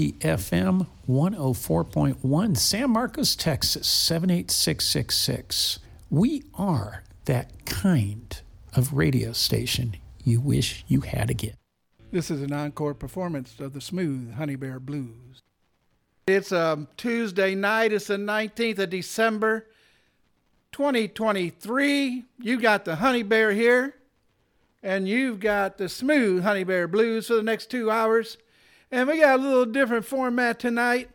Albuquerque FM 104.1, San Marcos, Texas 78666. We are that kind of radio station you wish you had again. This is an encore performance of the smooth Honey Bear Blues. It's a um, Tuesday night. It's the 19th of December, 2023. You got the Honey Bear here, and you've got the smooth Honey Bear Blues for the next two hours. And we got a little different format tonight.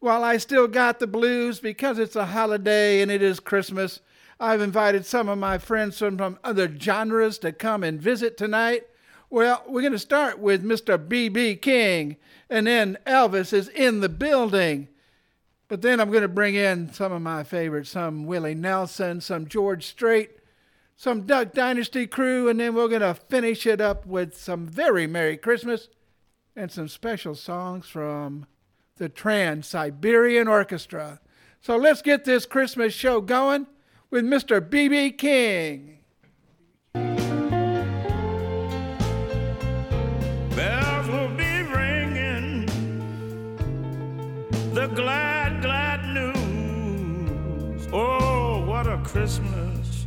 While I still got the blues because it's a holiday and it is Christmas, I've invited some of my friends from, from other genres to come and visit tonight. Well, we're going to start with Mr. B.B. King, and then Elvis is in the building. But then I'm going to bring in some of my favorites some Willie Nelson, some George Strait, some Duck Dynasty crew, and then we're going to finish it up with some very Merry Christmas and some special songs from the Trans Siberian Orchestra. So let's get this Christmas show going with Mr. B.B. King. Bells will be ringing the glad, glad news. Oh, what a Christmas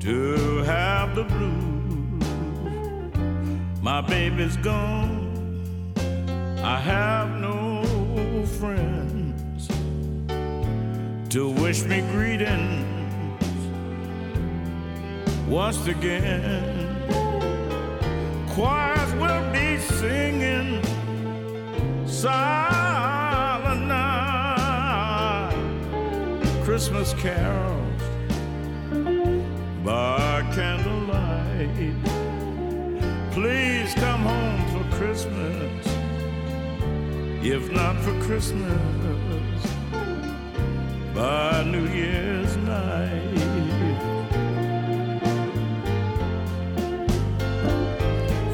to have the blues. My baby's gone. I have no friends to wish me greetings once again. Choirs will be singing silent night, Christmas carols by candlelight. Please come home for Christmas. If not for Christmas, by New Year's night.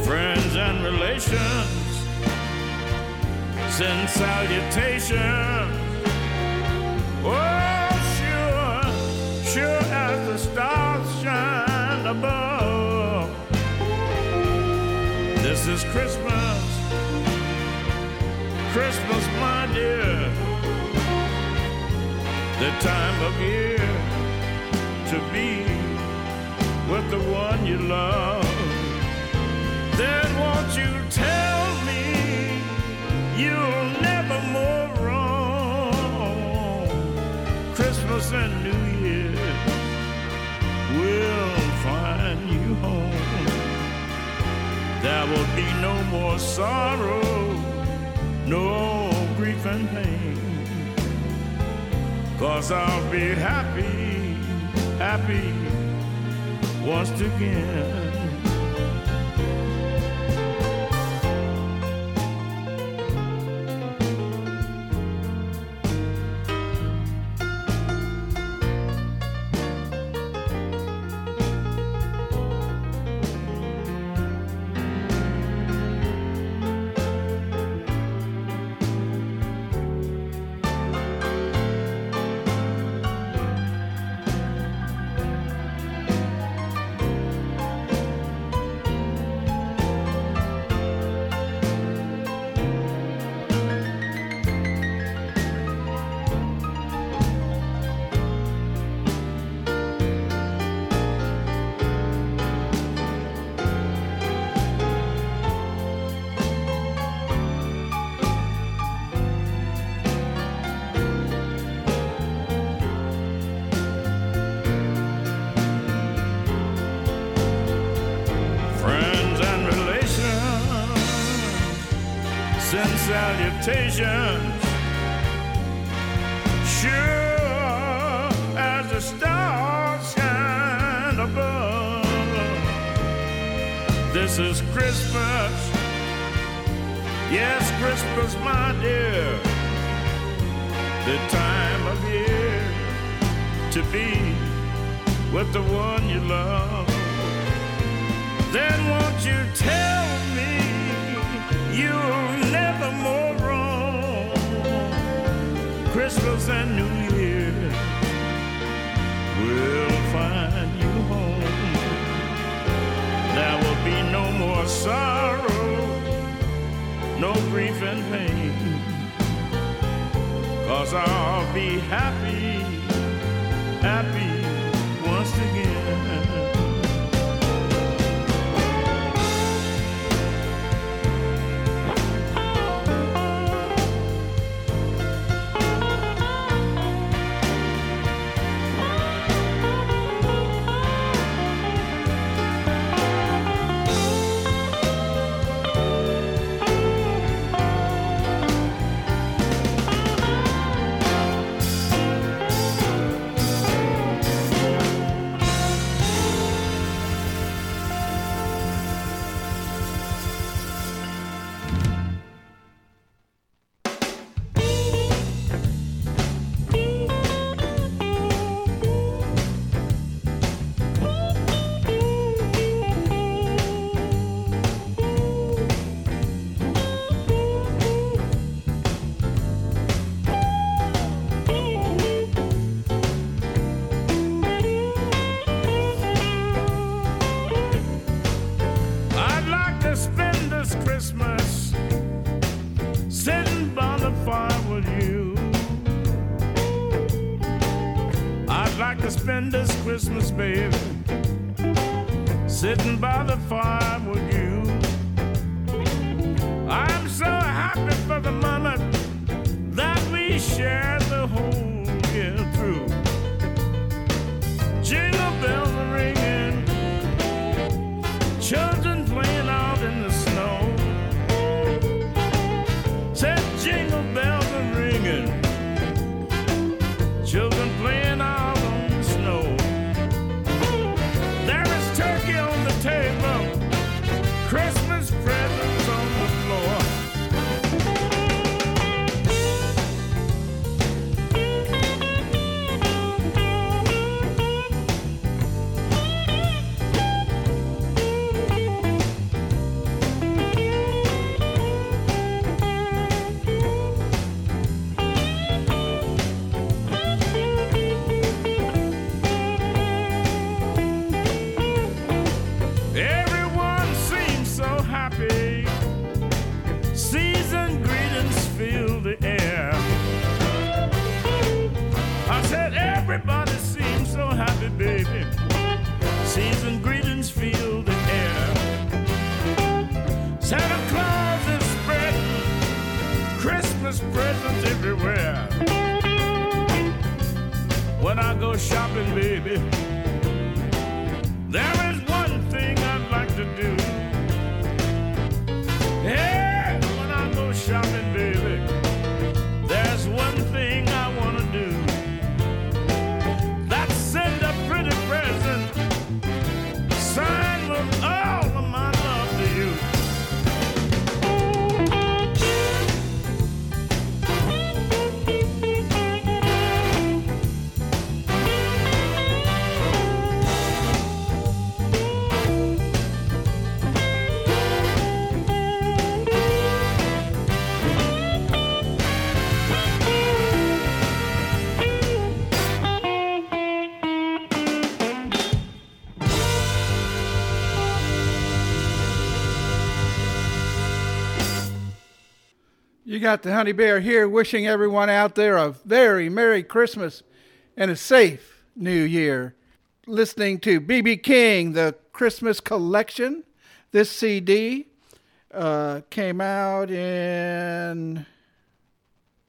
Friends and relations send salutations. Oh, sure, sure as the stars shine above. Is Christmas, Christmas, my dear, the time of year to be with the one you love. Then won't you tell me you'll never more wrong? Christmas and New Year will There will be no more sorrow, no grief and pain. Cause I'll be happy, happy once again. Salutations. Sure as the stars shine above. This is Christmas. Yes, Christmas, my dear. The time of year to be with the one you love. Then won't you tell me you'll Christmas and New Year will find you home. There will be no more sorrow, no grief and pain. Cause I'll be happy, You got the Honey Bear here wishing everyone out there a very Merry Christmas and a safe New Year. Listening to BB King, the Christmas Collection. This CD uh, came out in.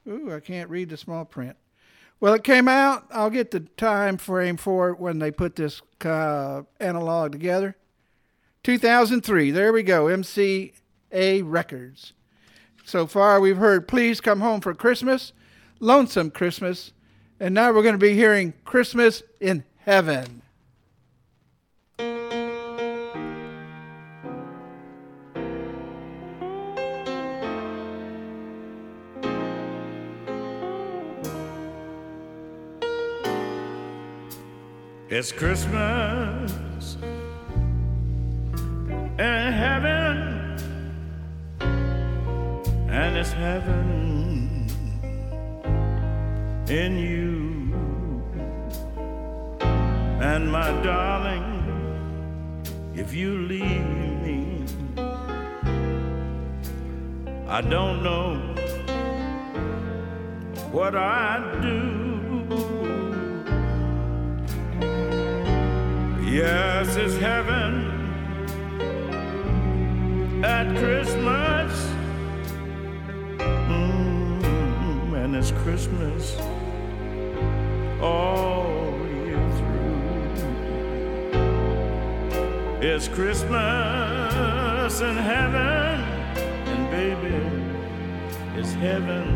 Ooh, I can't read the small print. Well, it came out. I'll get the time frame for it when they put this uh, analog together. 2003. There we go. MCA Records. So far, we've heard Please Come Home for Christmas, Lonesome Christmas, and now we're going to be hearing Christmas in Heaven. It's Christmas in heaven, and it's heaven in you. And my darling, if you leave me, I don't know what I'd do. Yes, it's heaven at Christmas mm, And it's Christmas all year through. It's Christmas in heaven, and baby, it's heaven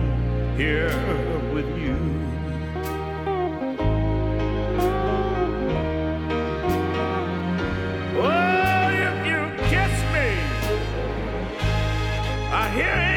here with you. Oh, if you kiss me, I hear it.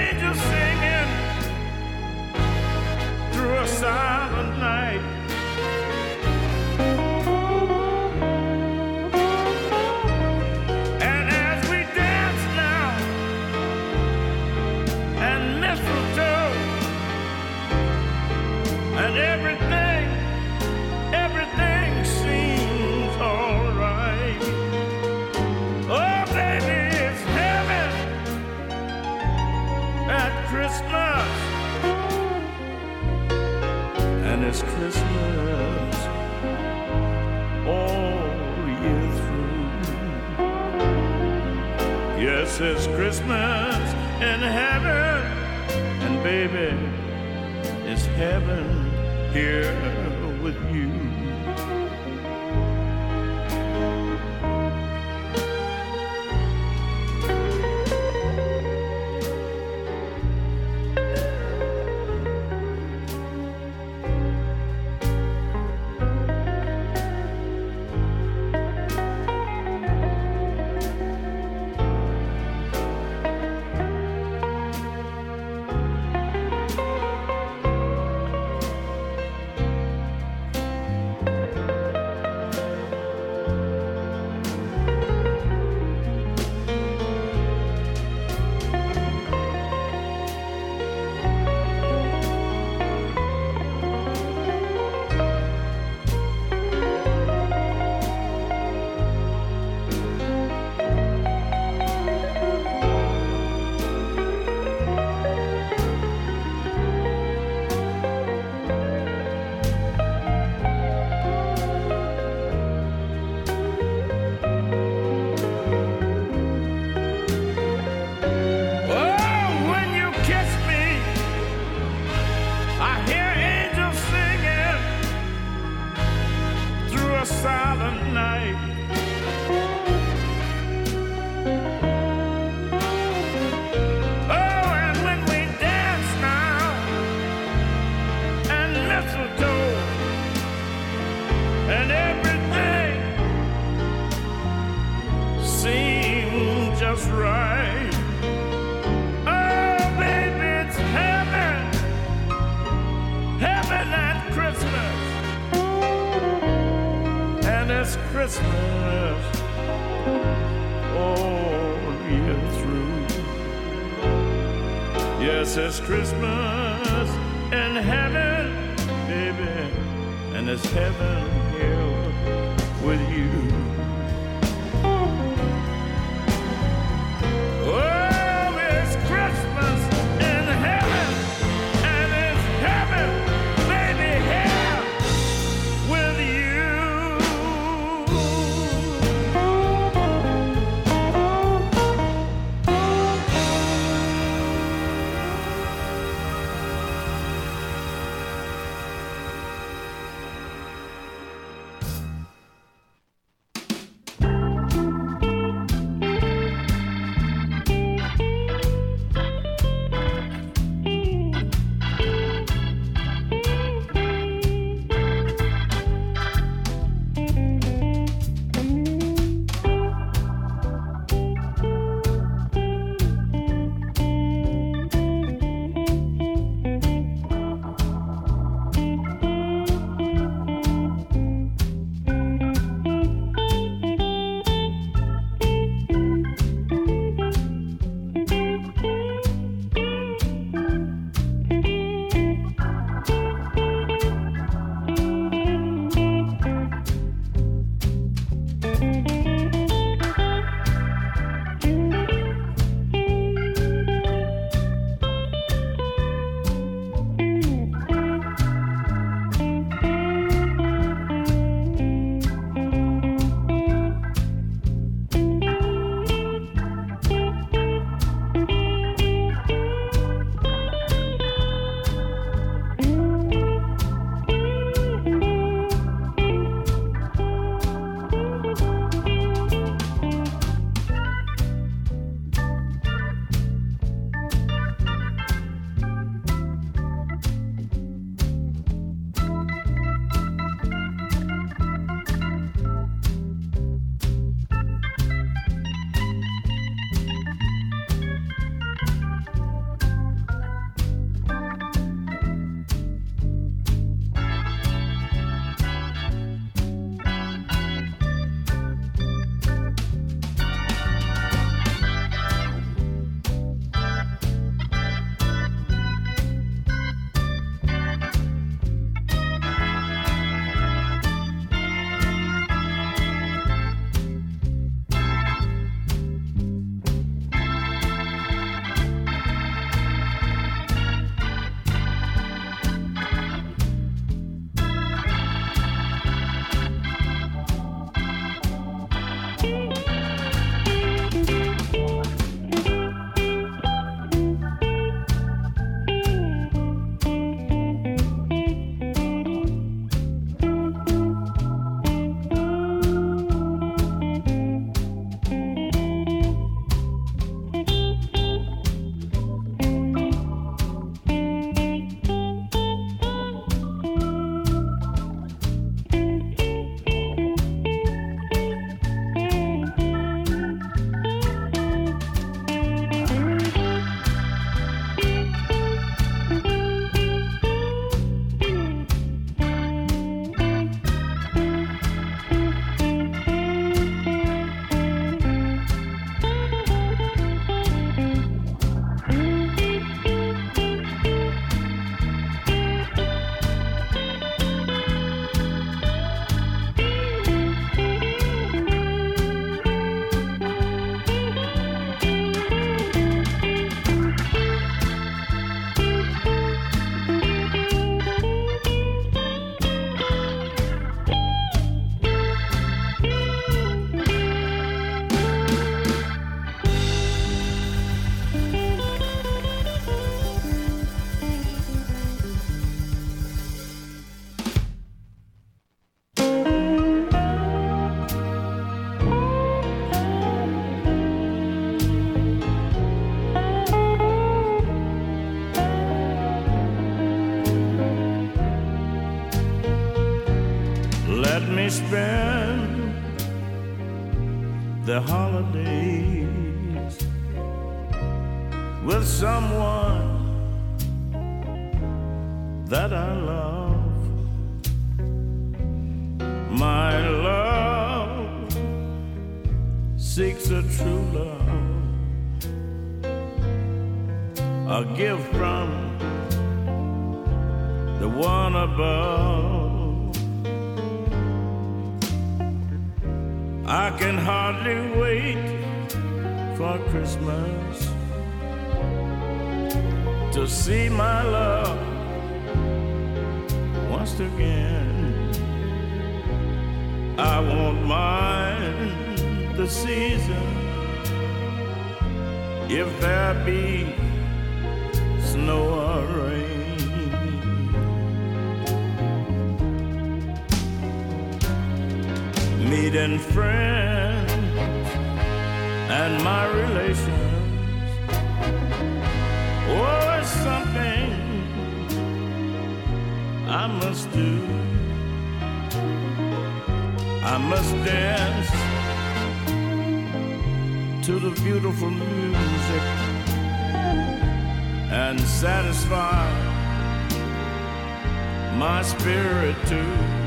The holidays with someone that I love. My love seeks a true love, a gift from the one above. I can hardly wait for Christmas to see my love once again. I won't mind the season if there be snow or rain. Meeting friends and my relations. Oh, it's something I must do. I must dance to the beautiful music and satisfy my spirit too.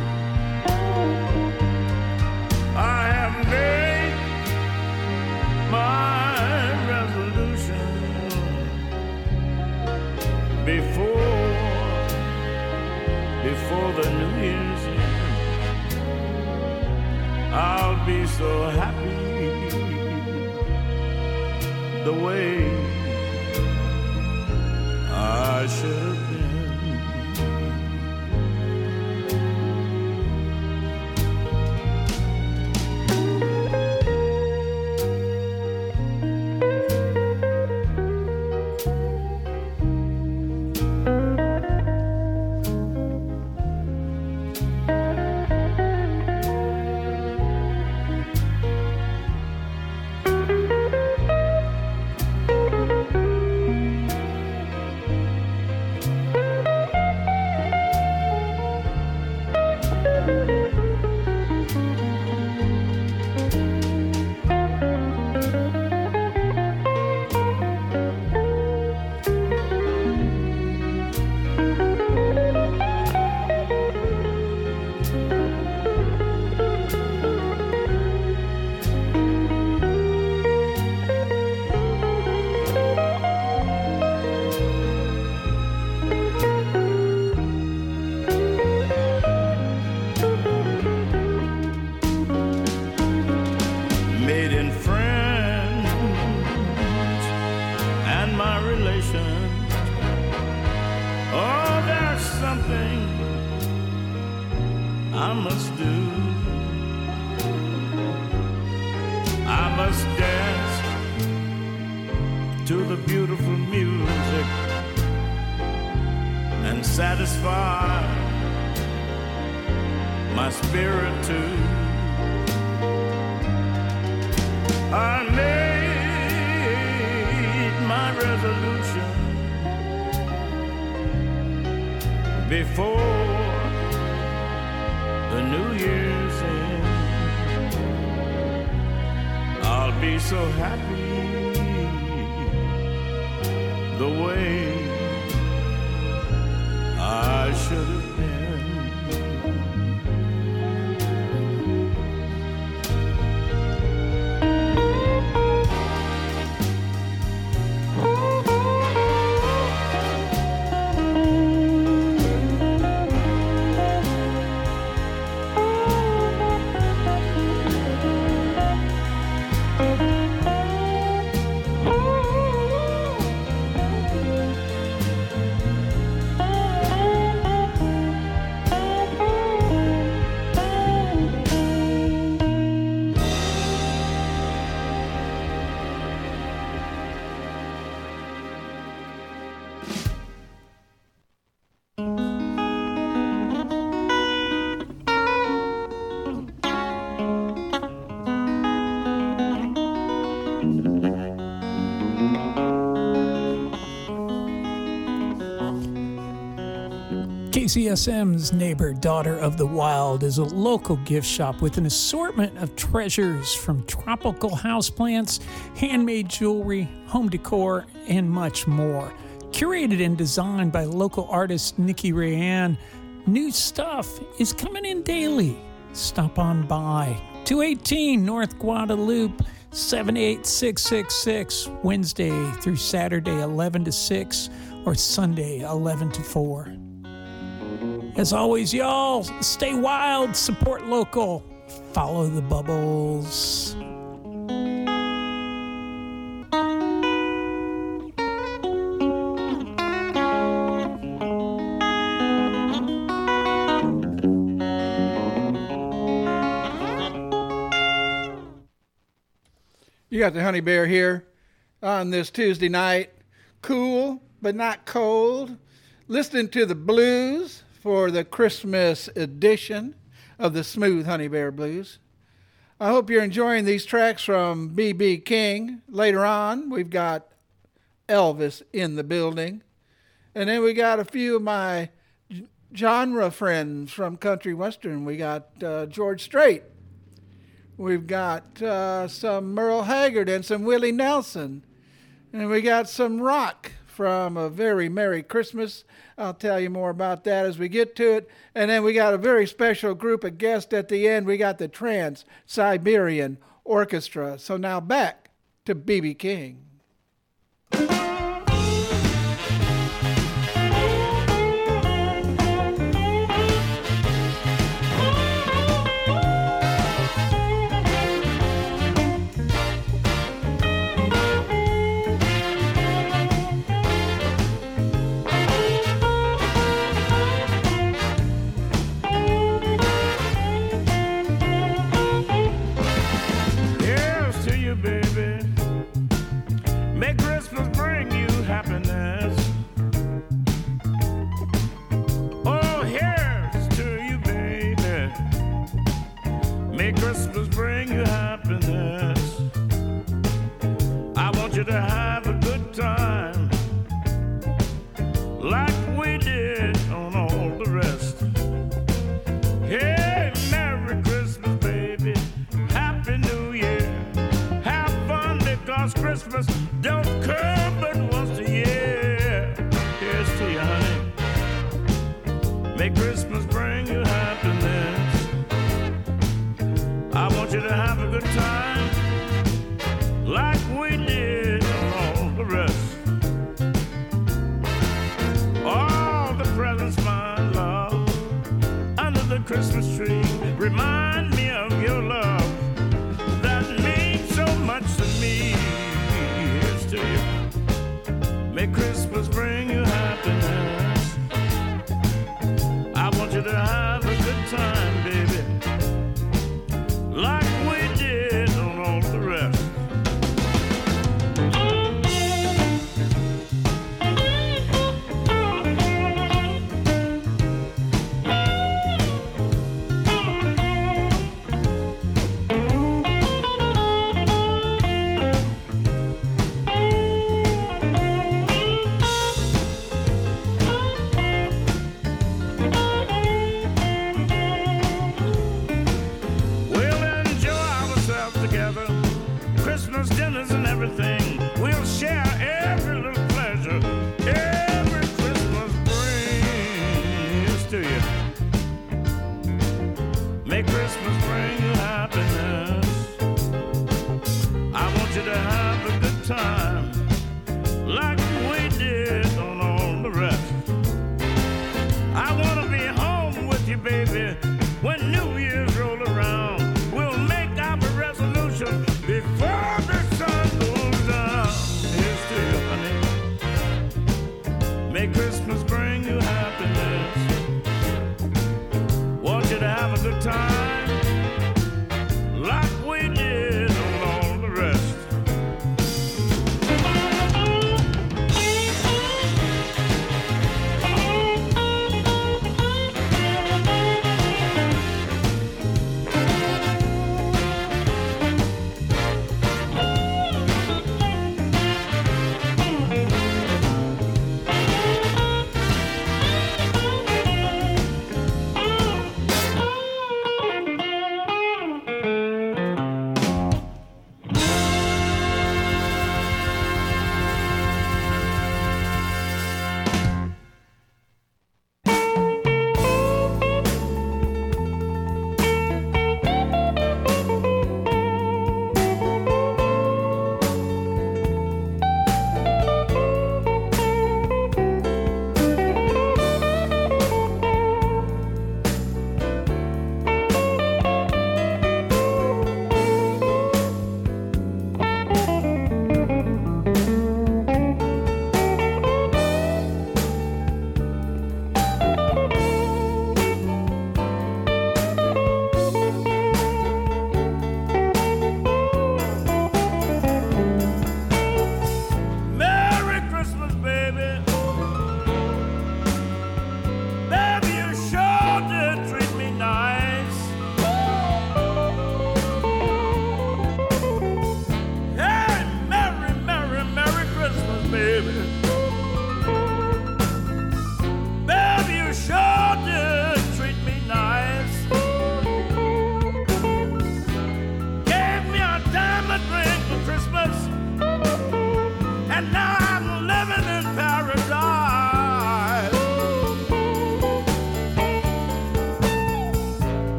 Before before the New Year's end. I'll be so happy the way I should I must dance to the beautiful music and satisfy my spirit too. I made my resolution before the New Year's Be so happy the way I should. have KZSM's Neighbor Daughter of the Wild is a local gift shop with an assortment of treasures from tropical houseplants, handmade jewelry, home decor, and much more. Curated and designed by local artist Nikki Rayanne, new stuff is coming in daily. Stop on by. 218 North Guadalupe, 78666, Wednesday through Saturday, 11 to 6, or Sunday, 11 to 4. As always, y'all, stay wild, support local, follow the bubbles. You got the honey bear here on this Tuesday night. Cool, but not cold. Listening to the blues for the Christmas edition of the Smooth Honey Bear Blues. I hope you're enjoying these tracks from B.B. King. Later on, we've got Elvis in the building. And then we got a few of my genre friends from country western. We got uh, George Strait. We've got uh, some Merle Haggard and some Willie Nelson. And we got some rock from A Very Merry Christmas I'll tell you more about that as we get to it. And then we got a very special group of guests at the end. We got the Trans Siberian Orchestra. So now back to B.B. King.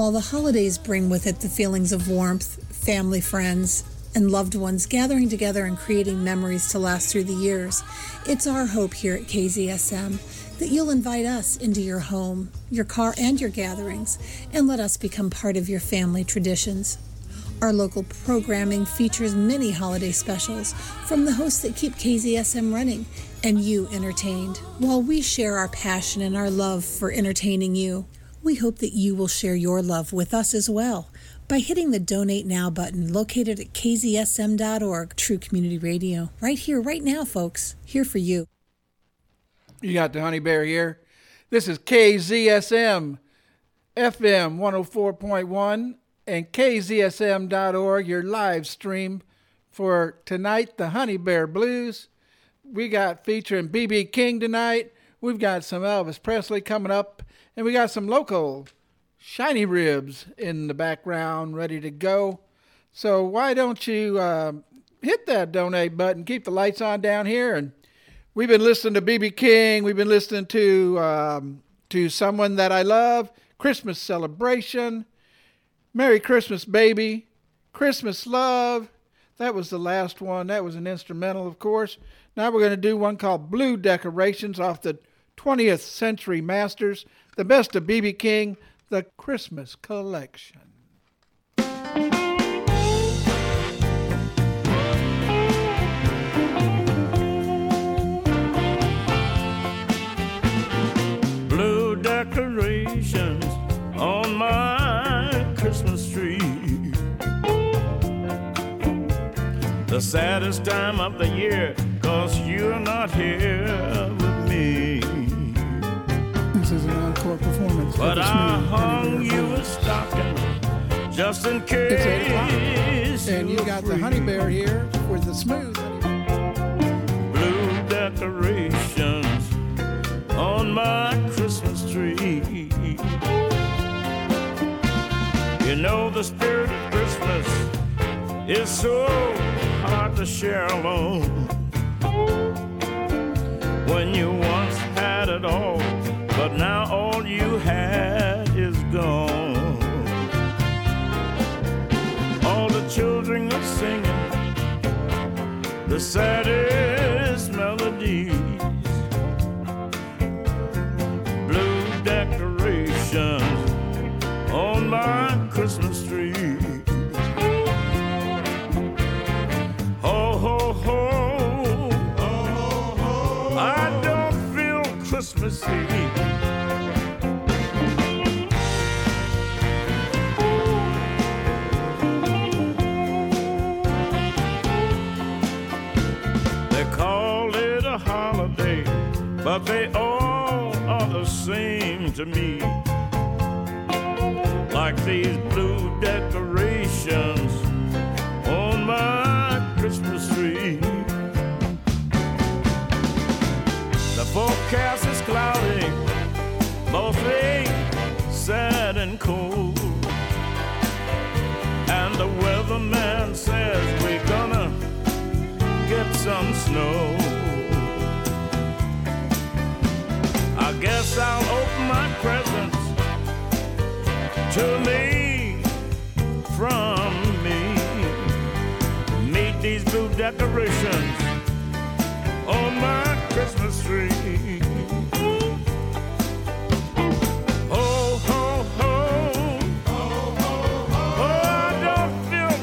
While the holidays bring with it the feelings of warmth, family, friends, and loved ones gathering together and creating memories to last through the years, it's our hope here at KZSM that you'll invite us into your home, your car, and your gatherings, and let us become part of your family traditions. Our local programming features many holiday specials from the hosts that keep KZSM running and you entertained, while we share our passion and our love for entertaining you. We hope that you will share your love with us as well by hitting the Donate Now button located at kzsm.org, True Community Radio. Right here, right now, folks. Here for you. You got the honey bear here. This is KZSM FM 104.1 and kzsm.org, your live stream for tonight, the Honey Bear Blues. We got featuring BB King tonight. We've got some Elvis Presley coming up and we got some local Shinyribs in the background ready to go. So why don't you uh, hit that donate button, keep the lights on down here, and we've been listening to BB King. We've been listening to um, to someone that I love, Christmas celebration, Merry Christmas, baby, Christmas love. That was the last one. That was an instrumental, of course. Now we're going to do one called Blue Decorations off the 20th Century Masters the best of B.B. King, the Christmas collection. Blue decorations on my Christmas tree. The saddest time of the year, cause you're not here an encore performance. But I hung you a stocking just in case. It's eight o'clock. And you got the honey bear here with the smooth Blue decorations on my Christmas tree. You know the spirit of Christmas is so hard to share alone. When you once had it all, but now all you had is gone. All the children are singing the saddest They call it a holiday, but they all are the same to me. Like these blue decorations on my forecast is cloudy, mostly sad and cold. And the weatherman says we're gonna get some snow. I guess I'll open my presents to me from me. Meet these blue decorations on my Christmas tree. Ho, ho, ho. Oh, I don't feel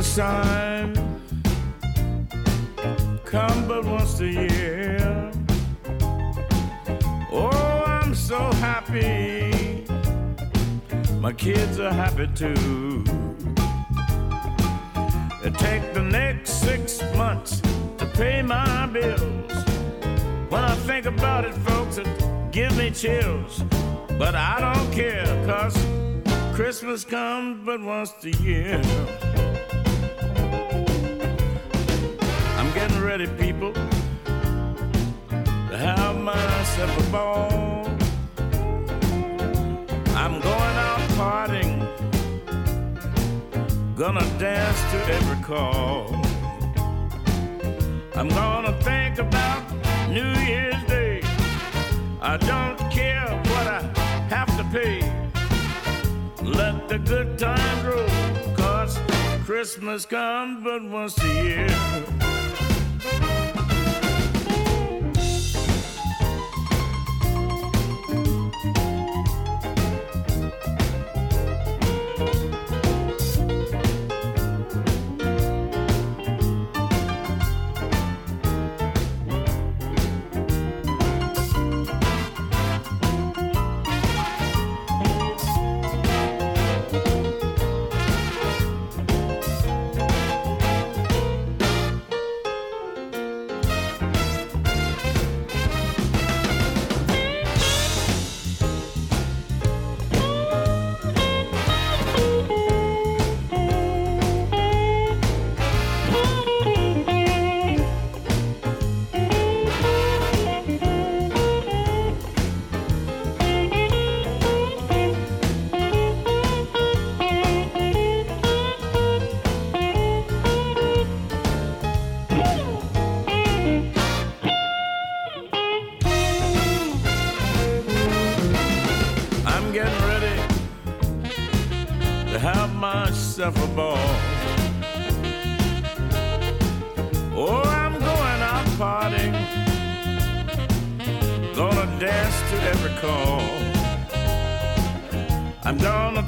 time come but once a year. Oh, I'm so happy. My kids are happy too. It take the next six months to pay my bills. When I think about it, folks, it gives me chills. But I don't care, cause Christmas comes but once a year. I'm getting ready, people, to have myself a ball. I'm going out partying, gonna dance to every call. I'm gonna think about New Year's Day. I don't care what I have to pay. Let the good times roll, cause Christmas comes but once a year.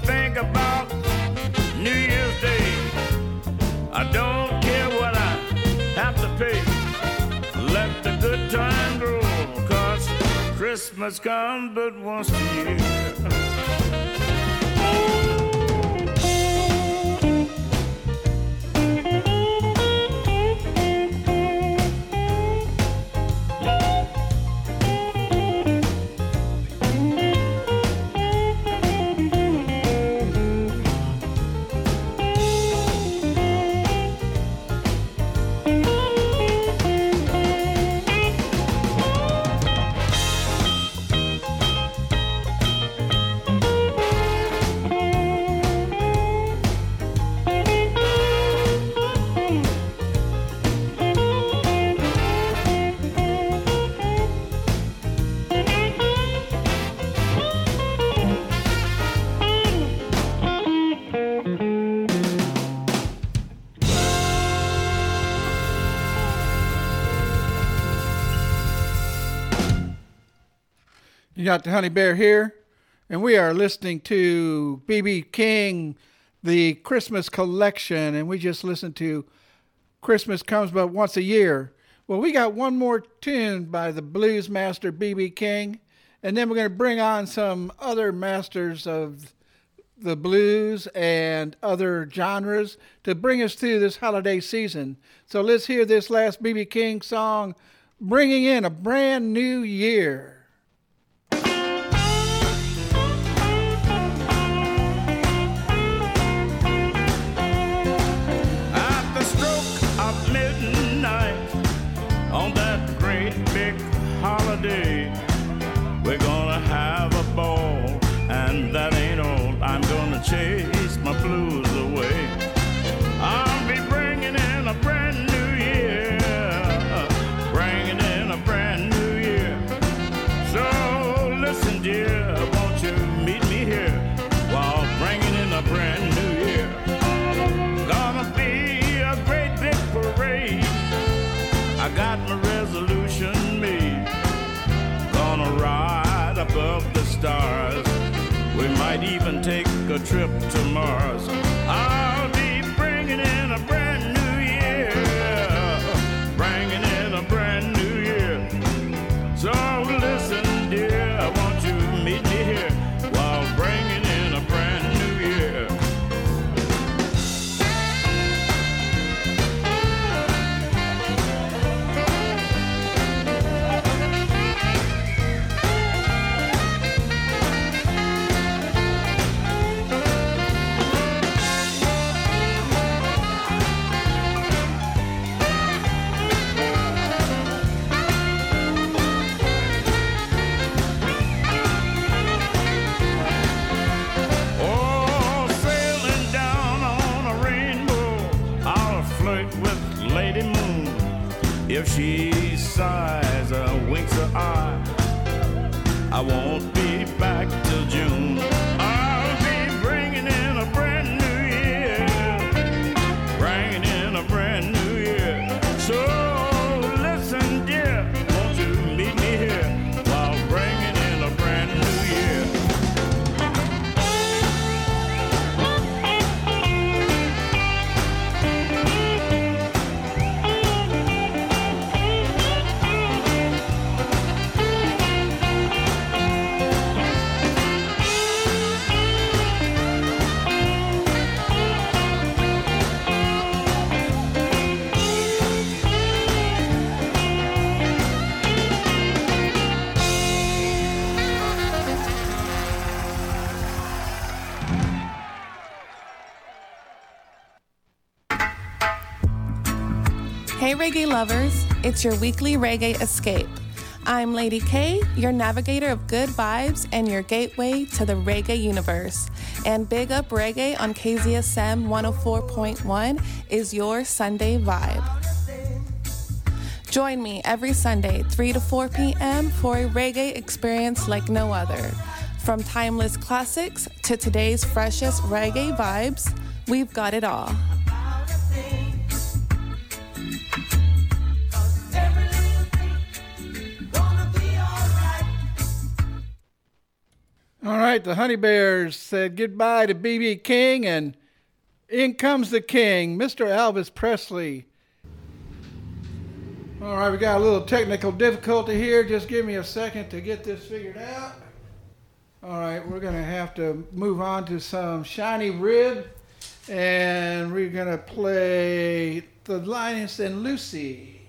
Think about New Year's Day. I don't care what I have to pay. Let the good times roll, cause Christmas comes but once a year. You the Honey Bear here, and we are listening to BB King, the Christmas collection, and we just listened to Christmas Comes But Once a Year. Well, we got one more tune by the blues master BB King, and then we're going to bring on some other masters of the blues and other genres to bring us through this holiday season. So let's hear this last BB King song, bringing in a brand new year. Trip to she lovers, it's your weekly reggae escape. I'm Lady K, your navigator of good vibes and your gateway to the reggae universe. And Big Up Reggae on KZSM 104.1 is your Sunday vibe. Join me every Sunday, 3 to 4 p.m., for a reggae experience like no other. From timeless classics to today's freshest reggae vibes, we've got it all. All right, the Honey Bears said goodbye to BB King, and in comes the king, Mr. Elvis Presley. All right, we got a little technical difficulty here. Just give me a second to get this figured out. All right, we're going to have to move on to some Shiny Rib, and we're going to play the Linus and Lucy.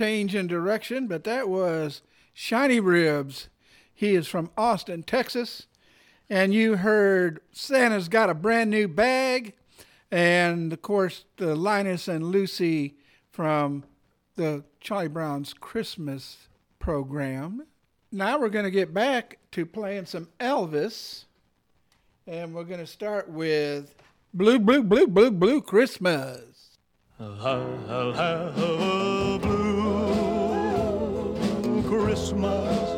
Change in direction, but that was Shinyribs. He is from Austin, Texas. And you heard Santa's got a brand new bag. And of course, the Linus and Lucy from the Charlie Brown's Christmas program. Now we're going to get back to playing some Elvis. And we're going to start with Blue, Blue, Blue, Blue, Blue Christmas. I'll have blue Christmas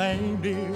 same, dear,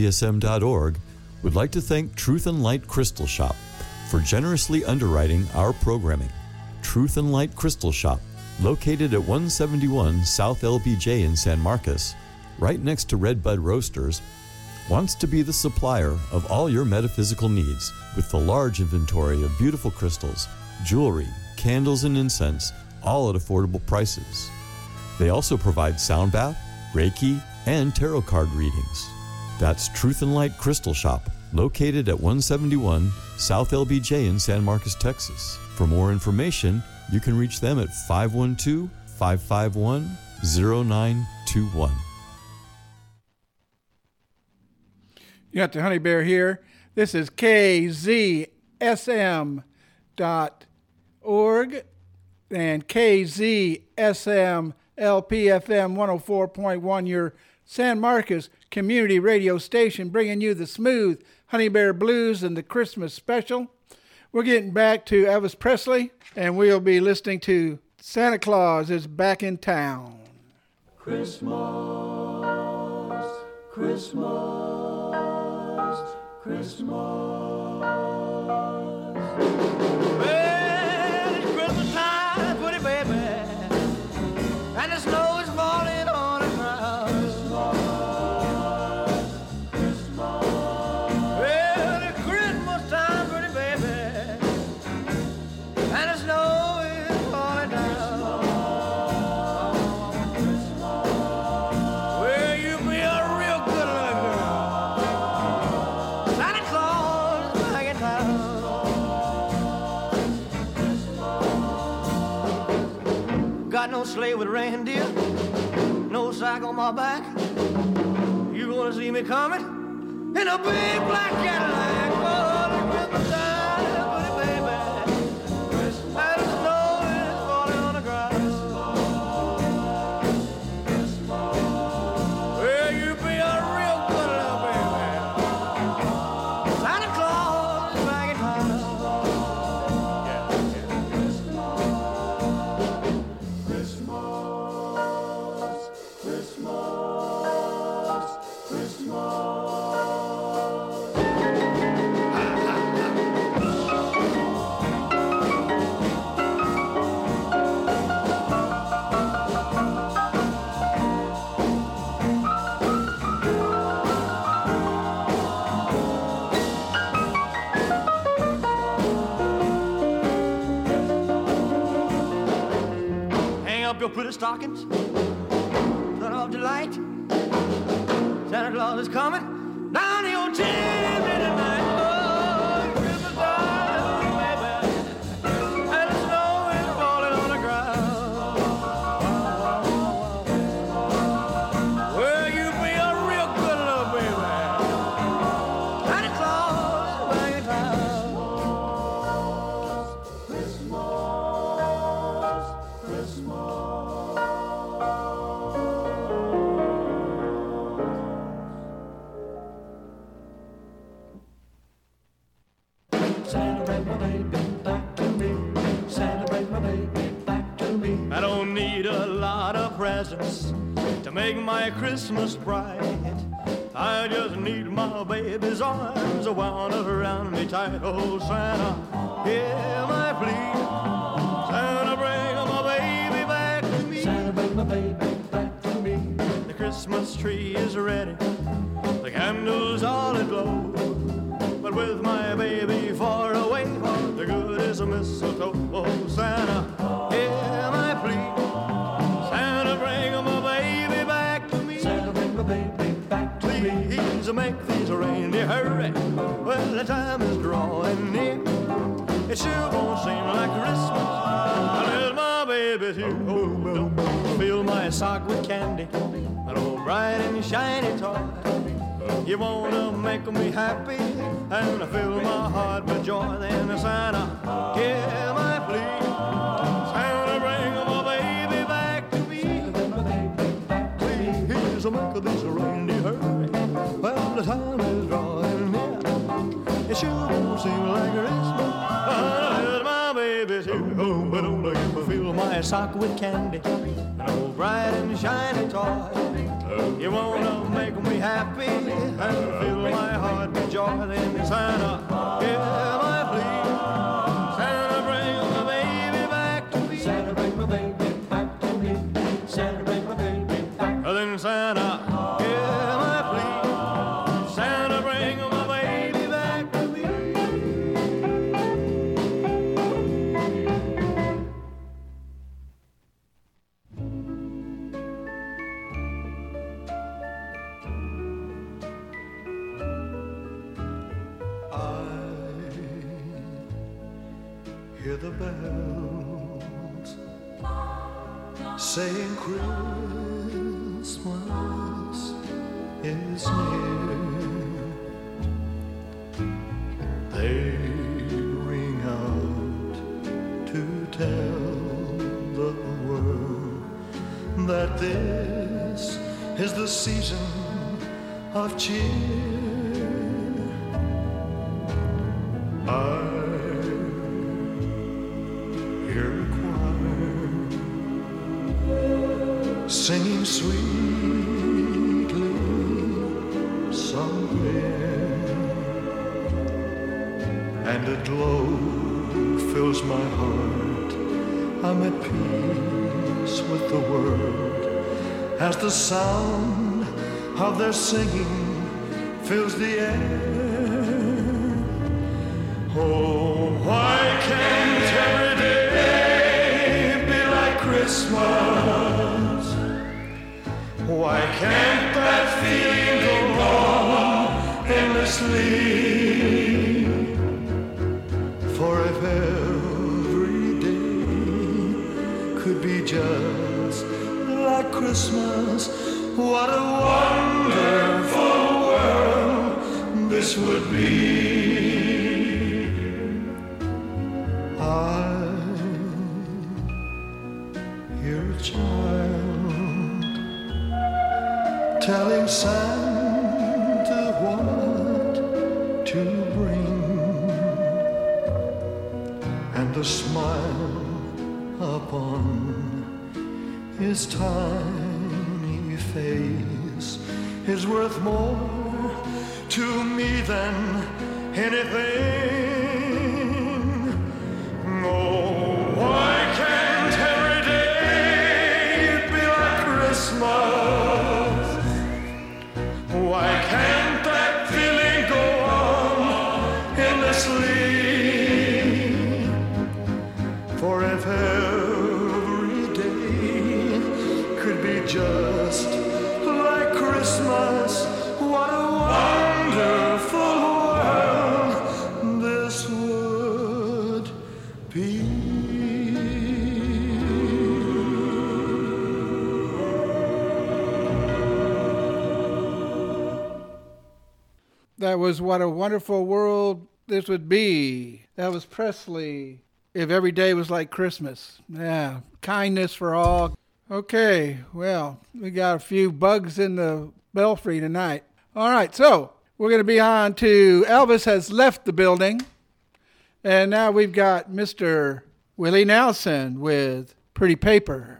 KZSM.org would like to thank Truth and Light Crystal Shop for generously underwriting our programming. Truth and Light Crystal Shop, located at 171 South LBJ in San Marcos, right next to Redbud Roasters, wants to be the supplier of all your metaphysical needs with the large inventory of beautiful crystals, jewelry, candles, and incense, all at affordable prices. They also provide sound bath, Reiki, and tarot card readings. That's Truth and Light Crystal Shop, located at 171 South LBJ in San Marcos, Texas. For more information, you can reach them at 512 551 0921. You got the Honey Bear here. This is kzsm.org and KZSM LPFM 104.1, your San Marcos community radio station, bringing you the smooth Honey Bear Blues and the Christmas special. We're getting back to Elvis Presley, and we'll be listening to Santa Claus is Back in Town. Christmas, Christmas, Christmas. Well, it's Christmas time, pretty baby, and snow sleigh with reindeer, no sack on my back. You gonna see me coming in a big black Cadillac? The Christmas time, stockings. Son of delight. Santa Claus is coming. old Santa Make me happy and I fill my heart with joy. Then the sound I hear my plea, sound I bring my baby back to me. Please make this reindeer hurry, well the time is drawing near. It sure won't seem like Christmas. There's my baby's here, oh, but don't I get fill my sock with candy, an old bright and shiny toy. You wanna make me happy and feel Louisiana as the sound of their singing fills the air. Oh, why can't every day be like Christmas? Why can't that feeling go on endlessly? Christmas. What a wonderful world this would be. I hear a child telling Santa. everything. Was What a Wonderful World This Would Be. That was Presley. If every day was like Christmas. Yeah. Kindness for all. Okay. Well, we got a few bugs in the belfry tonight. All right. So we're going to be on to Elvis has left the building. And now we've got Mr. Willie Nelson with Pretty Paper.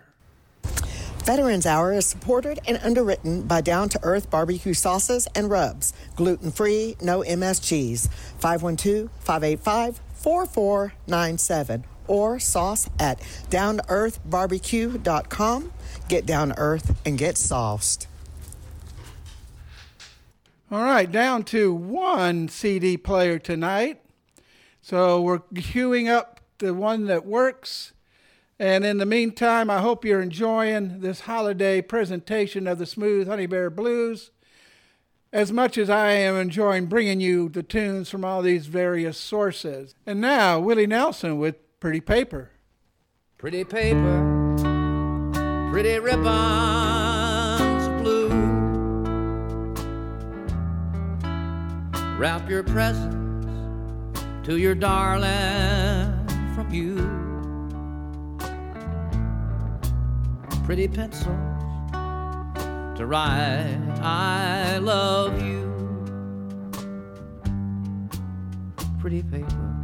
Veterans Hour is supported and underwritten by Down to Earth Barbecue Sauces and Rubs. Gluten free, no MSGs. 512 585 4497 or sauce at downtoearthbarbecue.com. Get down to earth and get sauced. All right, down to one CD player tonight. So we're queuing up the one that works. And in the meantime, I hope you're enjoying this holiday presentation of the Smooth Honey Bear Blues as much as I am enjoying bringing you the tunes from all these various sources. And now, Willie Nelson with Pretty Paper. Pretty paper, pretty ribbons blue. Wrap your presents to your darling pretty pencils to write I love you. Pretty paper,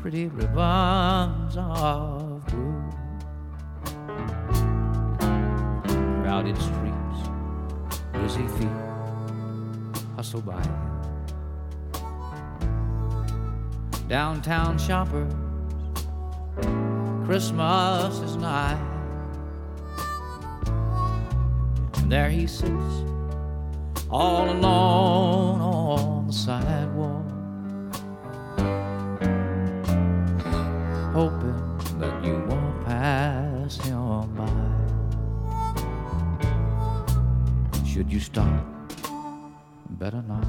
pretty ribbons of blue. Crowded streets, busy feet hustle by. Downtown shoppers, Christmas is nigh. And there he sits, all alone on the sidewalk, hoping that you won't pass him by. Should you stop? Better not,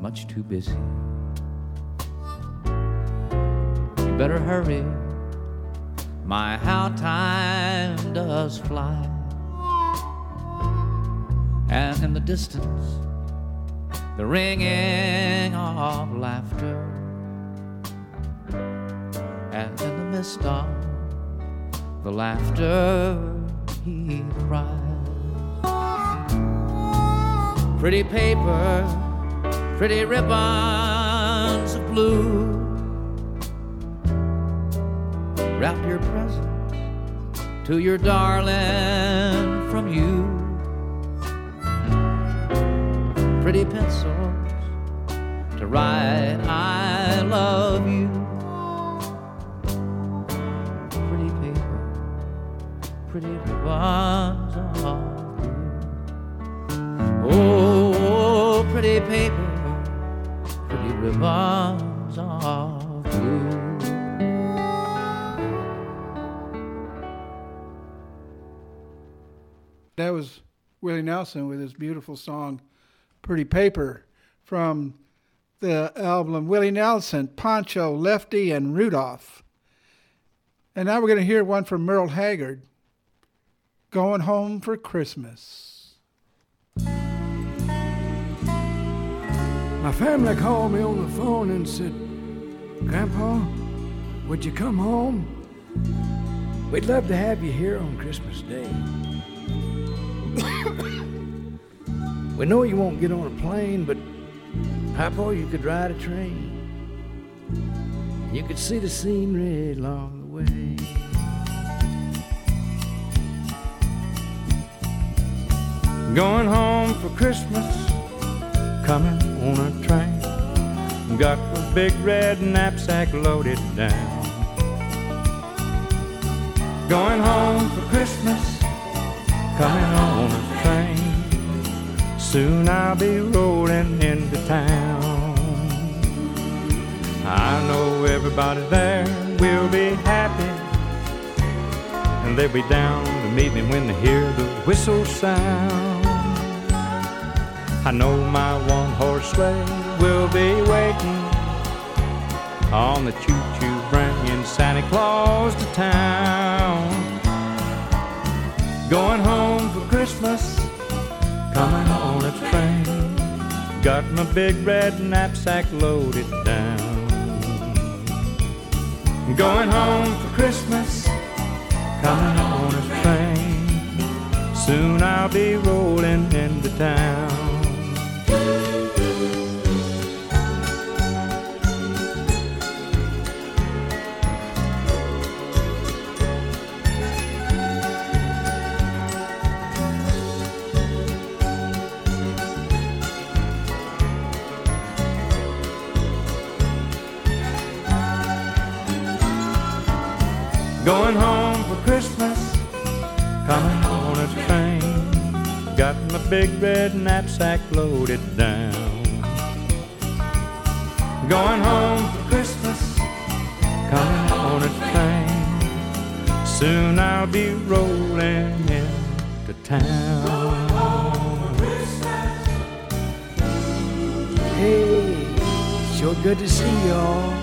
much too busy. You better hurry, my how time does fly and in the distance, the ringing of laughter, and in the midst of the laughter, he cries. Pretty paper, pretty ribbons of blue. Wrap your present to your darling from you pretty pencils to write I love you. Pretty paper, pretty ribbons of blue. Oh, pretty paper, pretty ribbons of blue. That was Willie Nelson with his beautiful song Pretty Paper from the album Willie Nelson, Pancho, Lefty, and Rudolph. And now we're going to hear one from Merle Haggard, Going Home for Christmas. My family called me on the phone and said, Grandpa, would you come home? We'd love to have you here on Christmas Day. We know you won't get on a plane, but Papa, you could ride a train. You could see the scenery along the way. Going home for Christmas, coming on a train. Got a big red knapsack loaded down. Going home for Christmas, coming on a train. Soon I'll be rolling into town. I know everybody there will be happy, and they'll be down to meet me when they hear the whistle sound. I know my one horse sleigh will be waiting on the choo choo bringing Santa Claus to town. Going home for Christmas coming a train. Got my big red knapsack loaded down. Going home for Christmas, coming on a train. Soon I'll be rolling into town. Going home for Christmas, coming on a train. Got my big red knapsack loaded down. Going home for Christmas, coming on a train. Soon I'll be rolling into town. Hey, sure good to see y'all.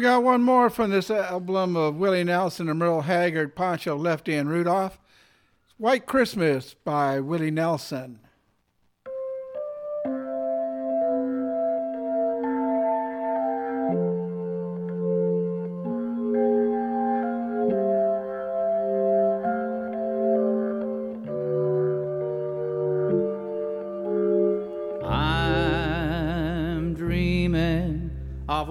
We got one more from this album of Willie Nelson and Merle Haggard, Pancho Lefty, and Rudolph. White Christmas by Willie Nelson.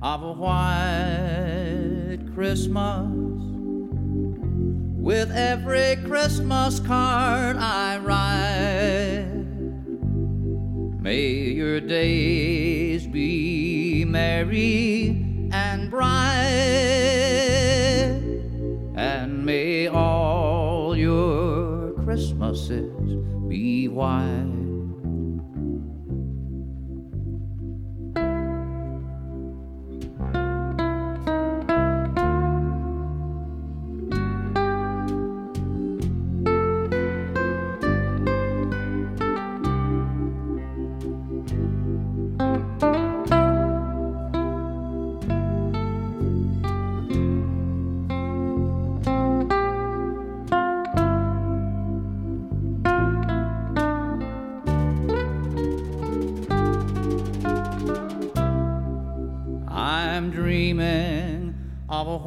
of a white Christmas with every Christmas card I write. May your days be merry and bright, and may all your Christmases be white.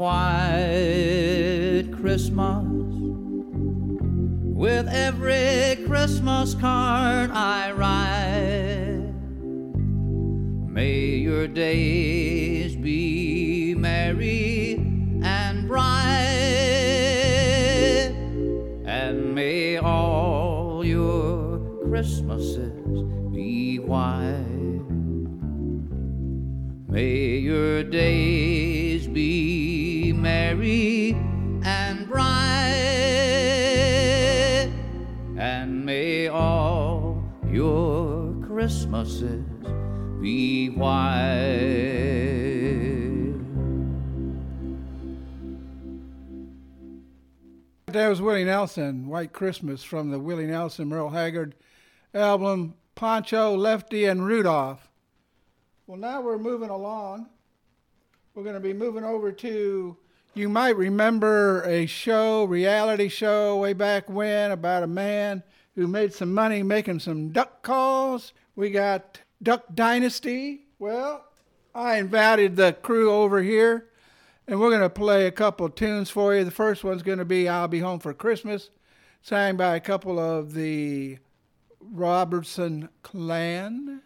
White Christmas. With every Christmas card Nelson, White Christmas from the Willie Nelson Merle Haggard album, Pancho, Lefty, and Rudolph. Well, now we're moving along. We're going to be moving over to, you might remember a show, reality show way back when about a man who made some money making some duck calls. We got Duck Dynasty. Well, I invited the crew over here and we're going to play a couple tunes for you. The first one's going to be I'll Be Home for Christmas, sang by a couple of the Robertson clan.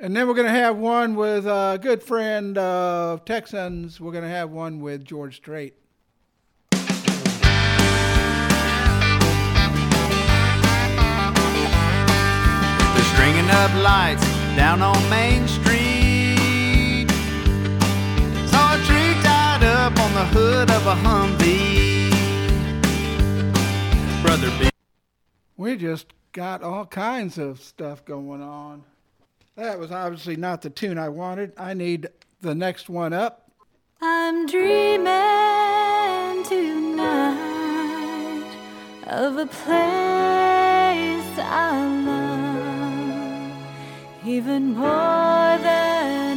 And then we're going to have one with a good friend of Texans. We're going to have one with George Strait. They're stringing up lights down on Main Street. Saw a tree up on the hood of a Humvee. brother B. We just got all kinds of stuff going on. That was obviously not the tune I wanted. I need the next one up. I'm dreaming tonight of a place I love even more than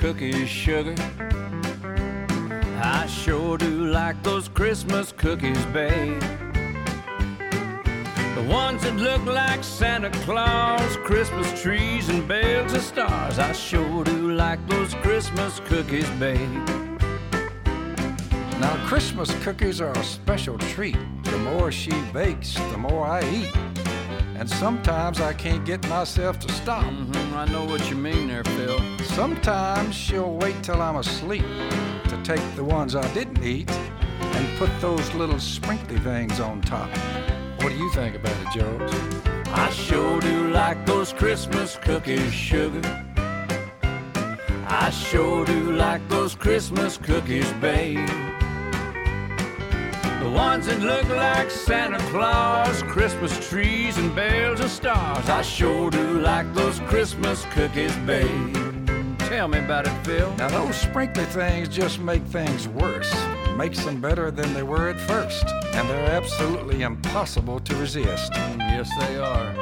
cookies, sugar. I sure do like those Christmas cookies, babe. The ones that look like Santa Claus, Christmas trees, and bales of stars. I sure do like those Christmas cookies, babe. Now, Christmas cookies are a special treat. The more she bakes, the more I eat. And sometimes I can't get myself to stop. Mm-hmm, I know what you mean there, Phil. Sometimes she'll wait till I'm asleep to take the ones I didn't eat and put those little sprinkly things on top. What do you think about it, George? I sure do like those Christmas cookies, sugar. I sure do like those Christmas cookies, babe. The ones that look like Santa Claus, Christmas trees and bells of stars. I sure do like those Christmas cookies, babe. Tell me about it, Phil. Now, those sprinkly things just make things worse. Makes them better than they were at first. And they're absolutely impossible to resist. Mm, yes, they are.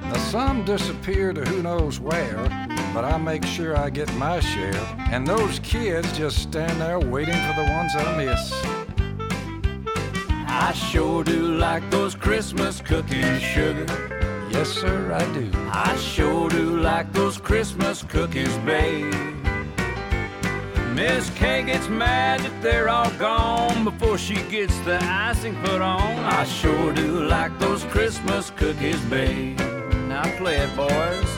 Now, some disappear to who knows where, but I make sure I get my share. And those kids just stand there waiting for the ones I miss. I sure do like those Christmas cookies, sugar. Yes, sir, I do. I sure do like those Christmas cookies, babe. Miss Kay gets mad that they're all gone before she gets the icing put on. I sure do like those Christmas cookies, babe. Now play it, boys.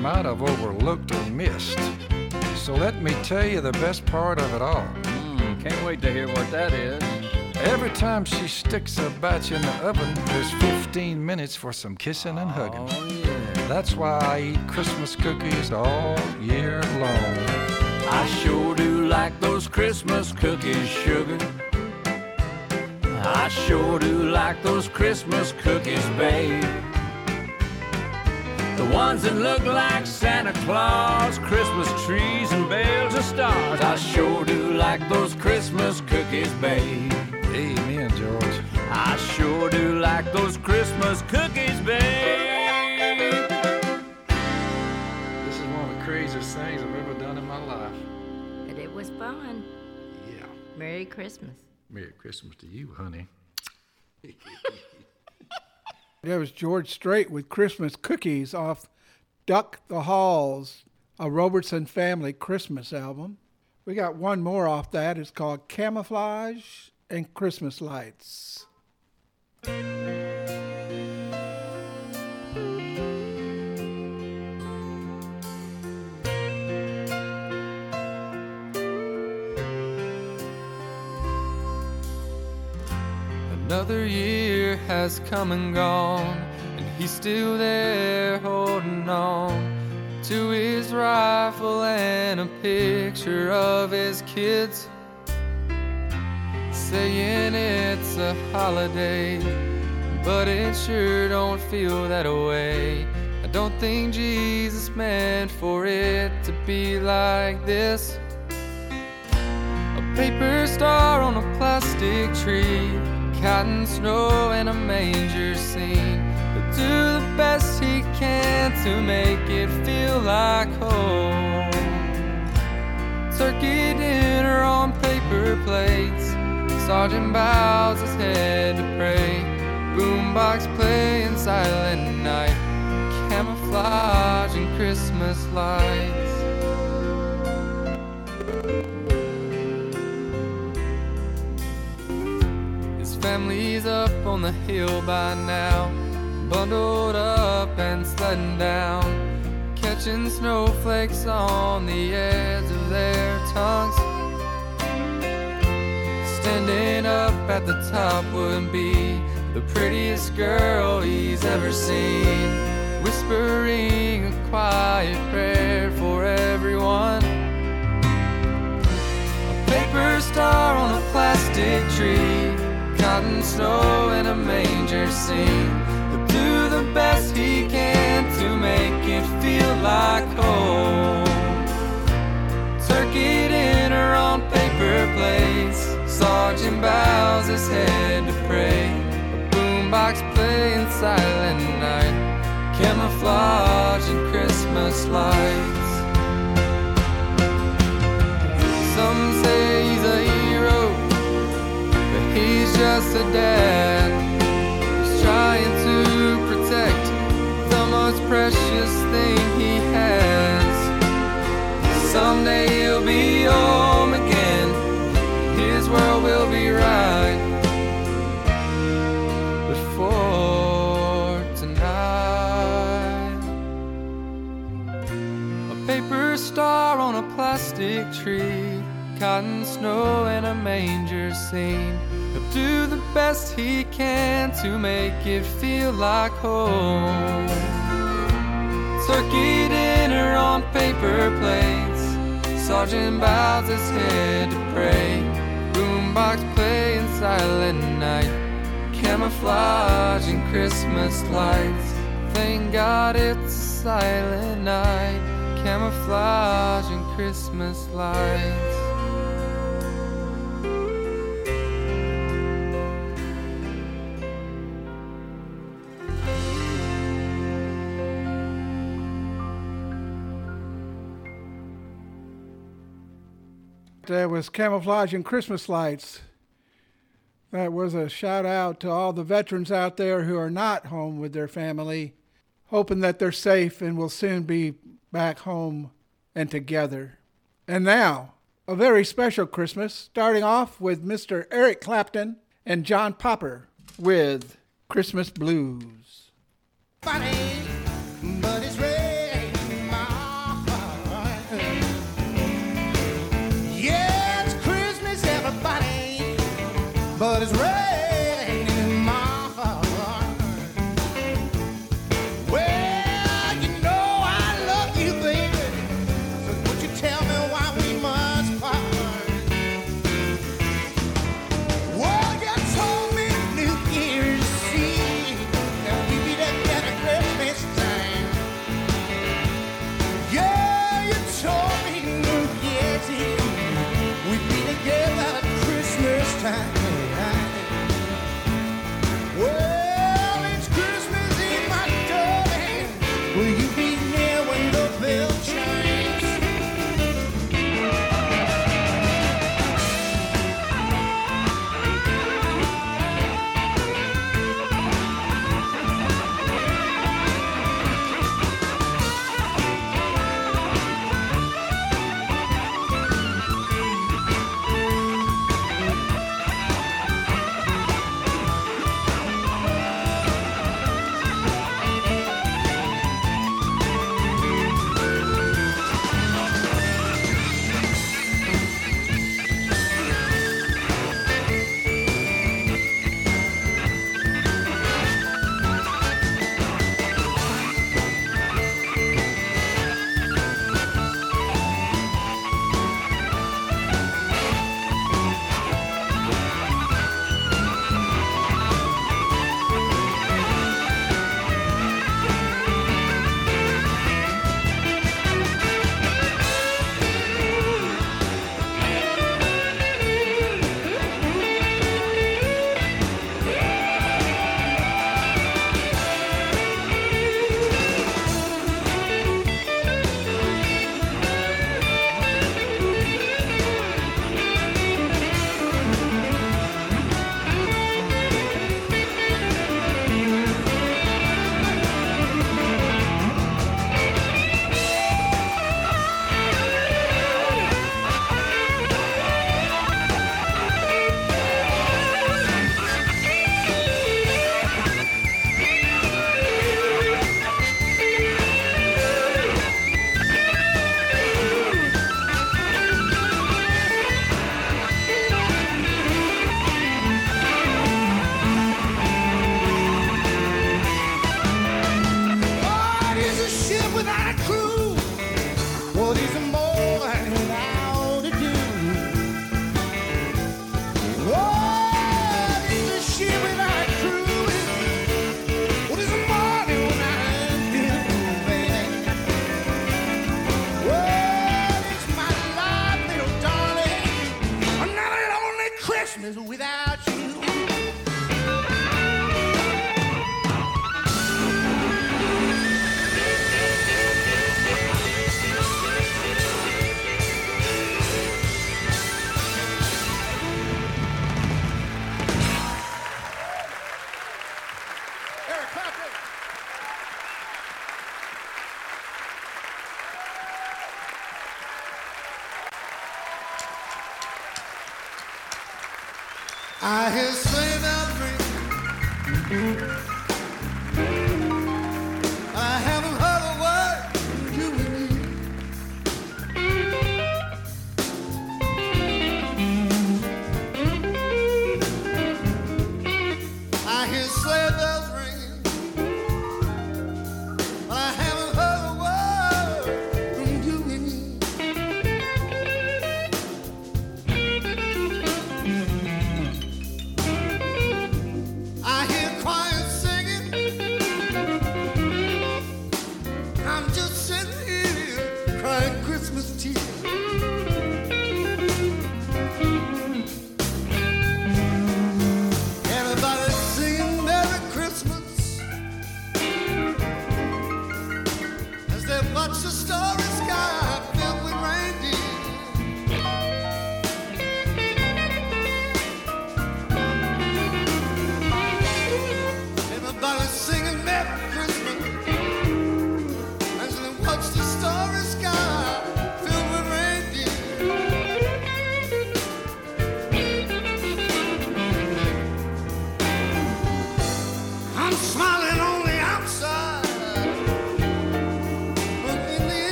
Might have overlooked or missed. So let me tell you the best part of it all. Mm, can't wait to hear what that is. Every time she sticks a batch in the oven, there's 15 minutes for some kissing and hugging. Oh, yeah. That's why I eat Christmas cookies all year long. I sure do like those Christmas cookies, sugar. I sure do like those Christmas cookies, babe. The ones that look like Santa Claus, Christmas trees and bales of stars. I sure do like those Christmas cookies, babe. Amen, George. I sure do like those Christmas cookies, babe. This is one of the craziest things I've ever done in my life. But it was fun. Yeah. Merry Christmas. Merry Christmas to you, honey. That was George Strait with Christmas Cookies off Duck the Halls, a Robertson Family Christmas album. We got one more off that. It's called Camouflage and Christmas Lights. Another year has come and gone, and he's still there holding on to his rifle and a picture of his kids. Saying it's a holiday, but it sure don't feel that way. I don't think Jesus meant for it to be like this. A paper star on a plastic tree, cotton snow and a manger scene. He'll do the best he can to make it feel like home. Turkey dinner on paper plates. Sergeant bows his head to pray. Boombox playing silent night. Camouflage and Christmas lights. His family's up on the hill by now, bundled up and sledding down, catching snowflakes on the edge of their tongues. Standing up at the top would be the prettiest girl he's ever seen, whispering a quiet prayer for everyone. A paper star on a plastic tree, cotton snow in a manger scene. He'll do the best he can to make it feel like home. Turkey dinner on paper plates. Sergeant bows his head to pray. A boombox playing silent night. Camouflage and Christmas lights. Just a dad. He's trying to protect the most precious thing he has. Someday he'll be home again. His world will be right. But for tonight, a paper star on a plastic tree, cotton snow and a manger scene. He'll do the best he can to make it feel like home. Turkey dinner on paper plates. Sergeant bows his head to pray. Boombox playing silent night. Camouflage and Christmas lights. Thank God it's a silent night. Camouflage and Christmas lights. That was camouflage and Christmas lights. That was a shout out to all the veterans out there who are not home with their family, hoping that they're safe and will soon be back home and together. And now, a very special Christmas, starting off with Mr. Eric Clapton and John Popper with Christmas Blues. Funny, but it's red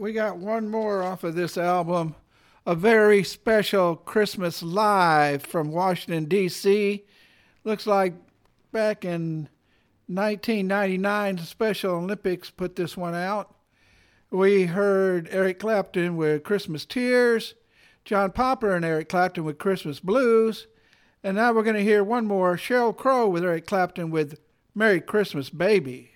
we got one more off of this album. A very special Christmas live from Washington, D.C. Looks like back in 1999, the Special Olympics put this one out. We heard Eric Clapton with Christmas Tears, John Popper and Eric Clapton with Christmas Blues, and now we're going to hear one more Sheryl Crow with Eric Clapton with Merry Christmas Baby.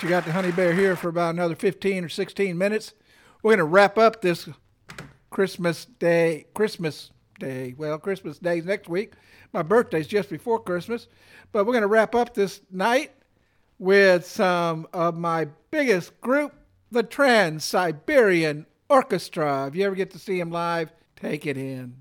You got the honey bear here for about another 15 or 16 minutes. We're going to wrap up this Christmas Day, Christmas Day. Well, Christmas Day's next week. My birthday's just before Christmas. But we're going to wrap up this night with some of my biggest group, the Trans Siberian Orchestra. If you ever get to see them live, take it in.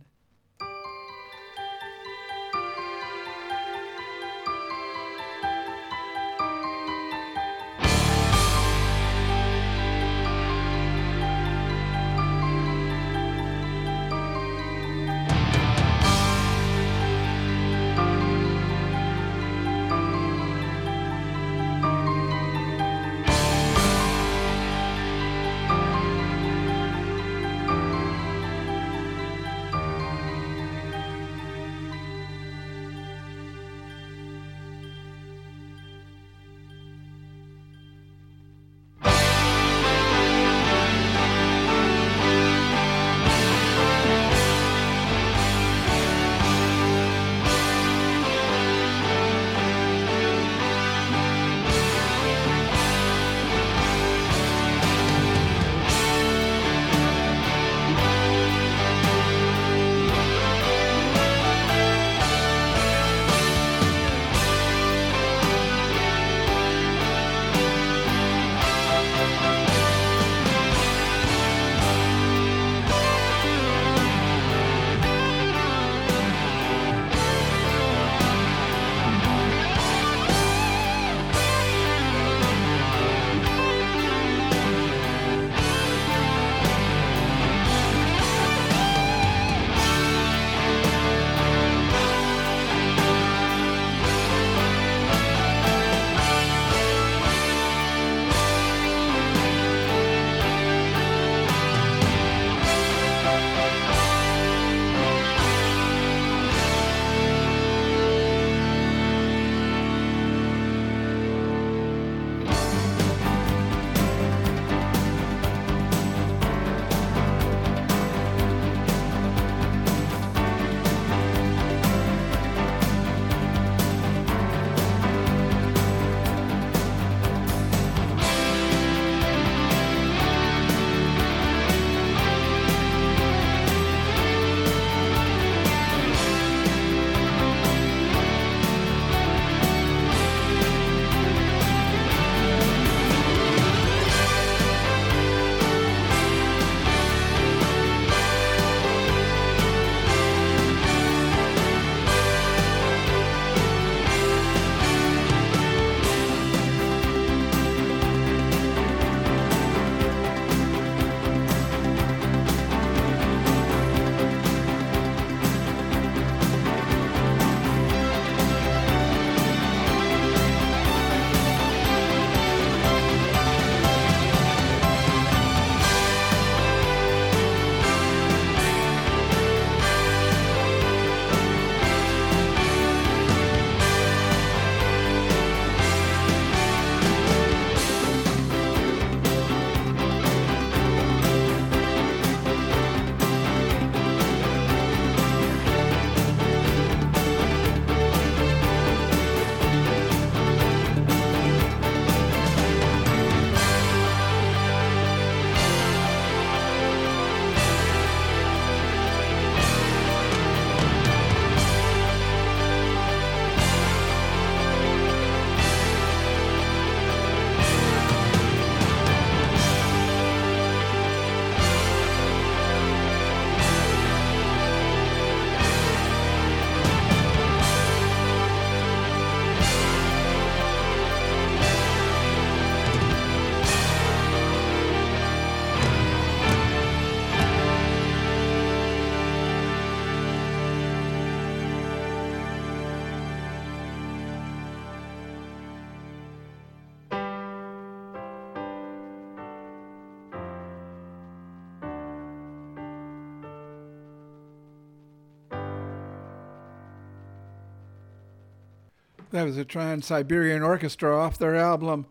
that was a Trans Siberian Orchestra off their album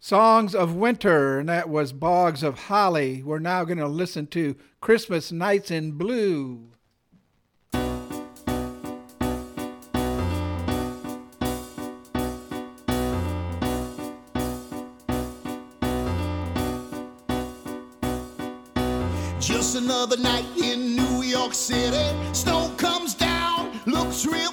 Songs of Winter, and that was Bogs of Holly. We're now going to listen to Christmas Nights in Blue. Just another night in New York City. Snow comes down, looks real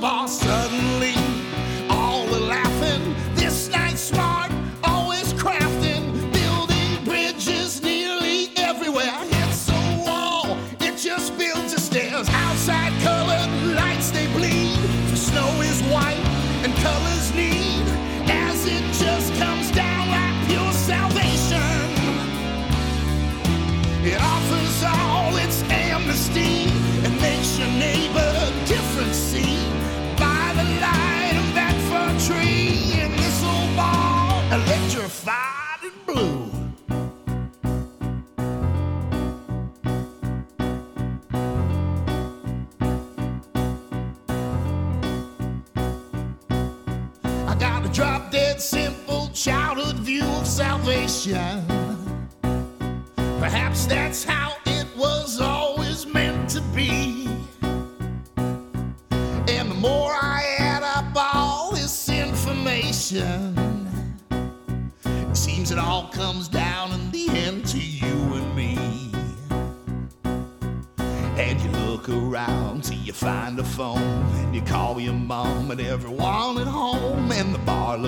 boss. salvation. Perhaps that's how it was always meant to be. And the more I add up all this information, it seems it all comes down in the end to you and me. And you look around till you find a phone, and you call your mom, and everyone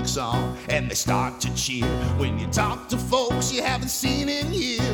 song and they start to cheer. When you talk to folks you haven't seen in years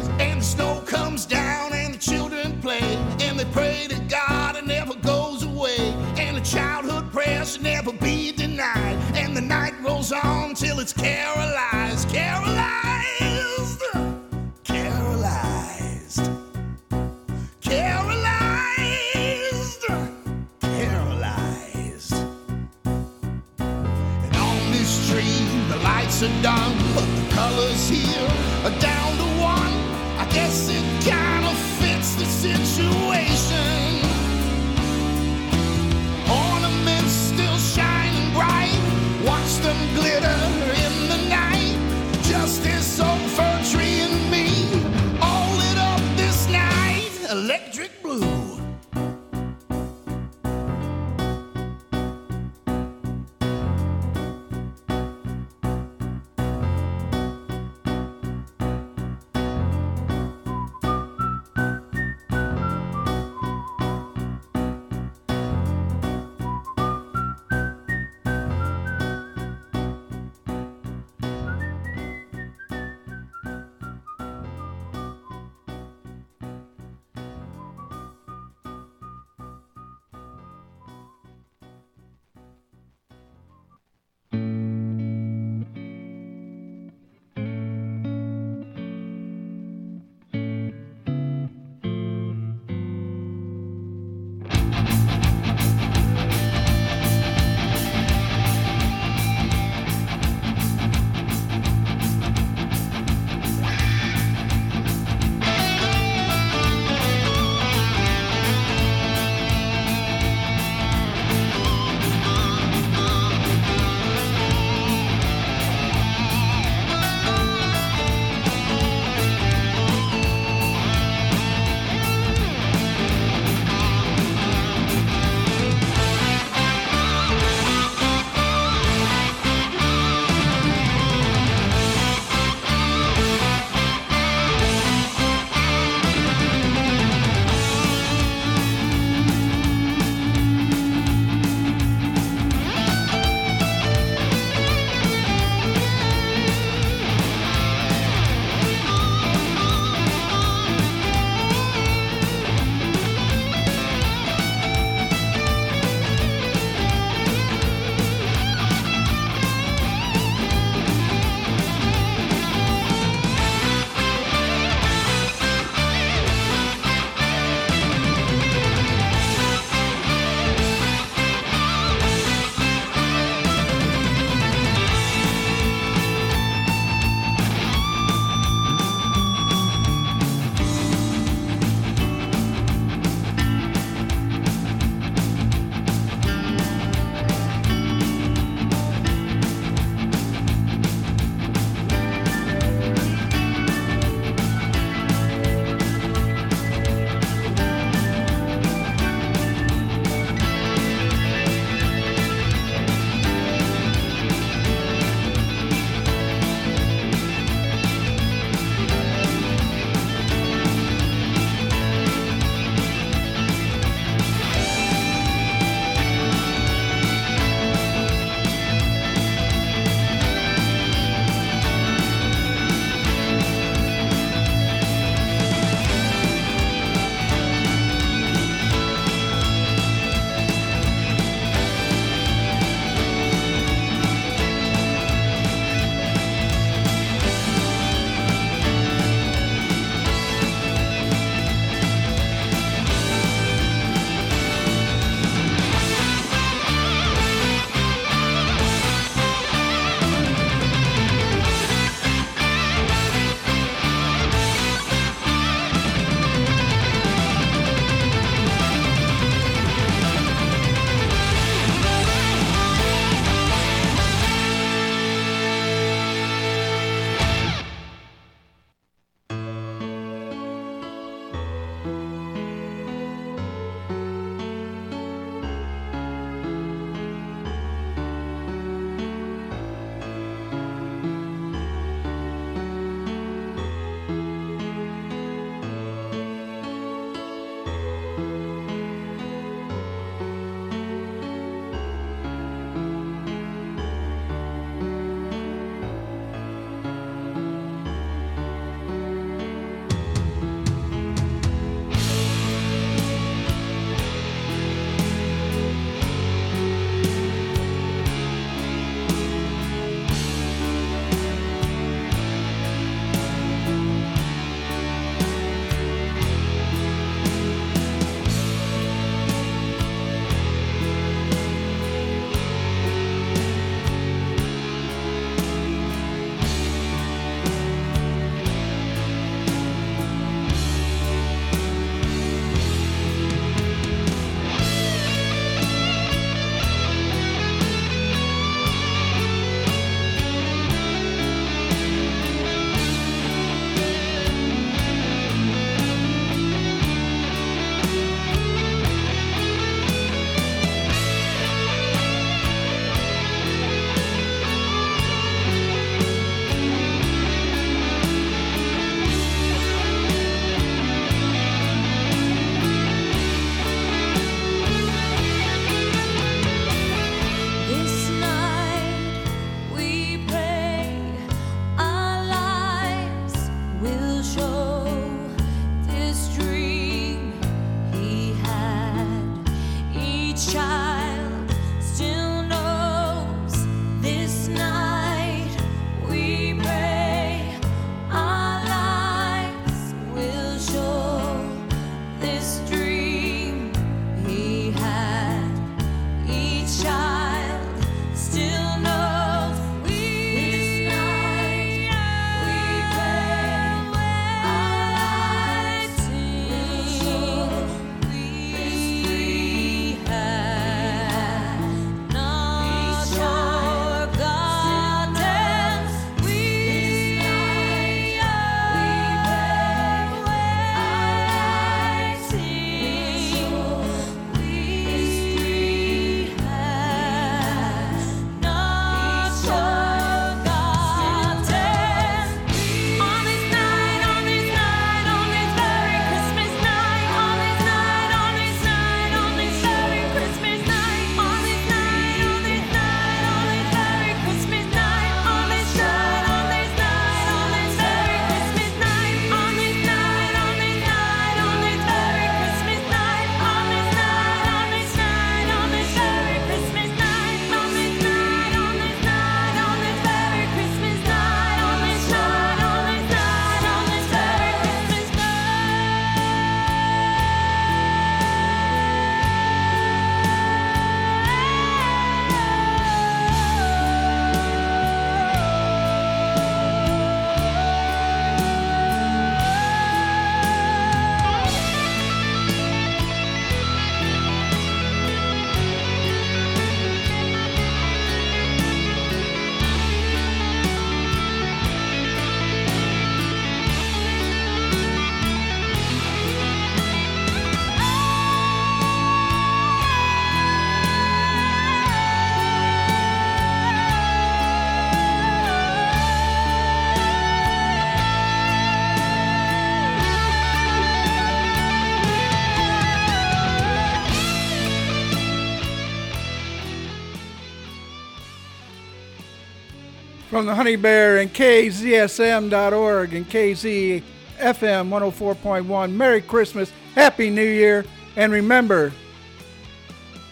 From the Honey Bear and KZSM.org and KZFM 104.1. Merry Christmas, Happy New Year, and remember,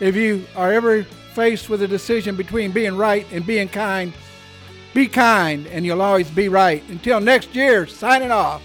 if you are ever faced with a decision between being right and being kind, be kind and you'll always be right. Until next year, signing off.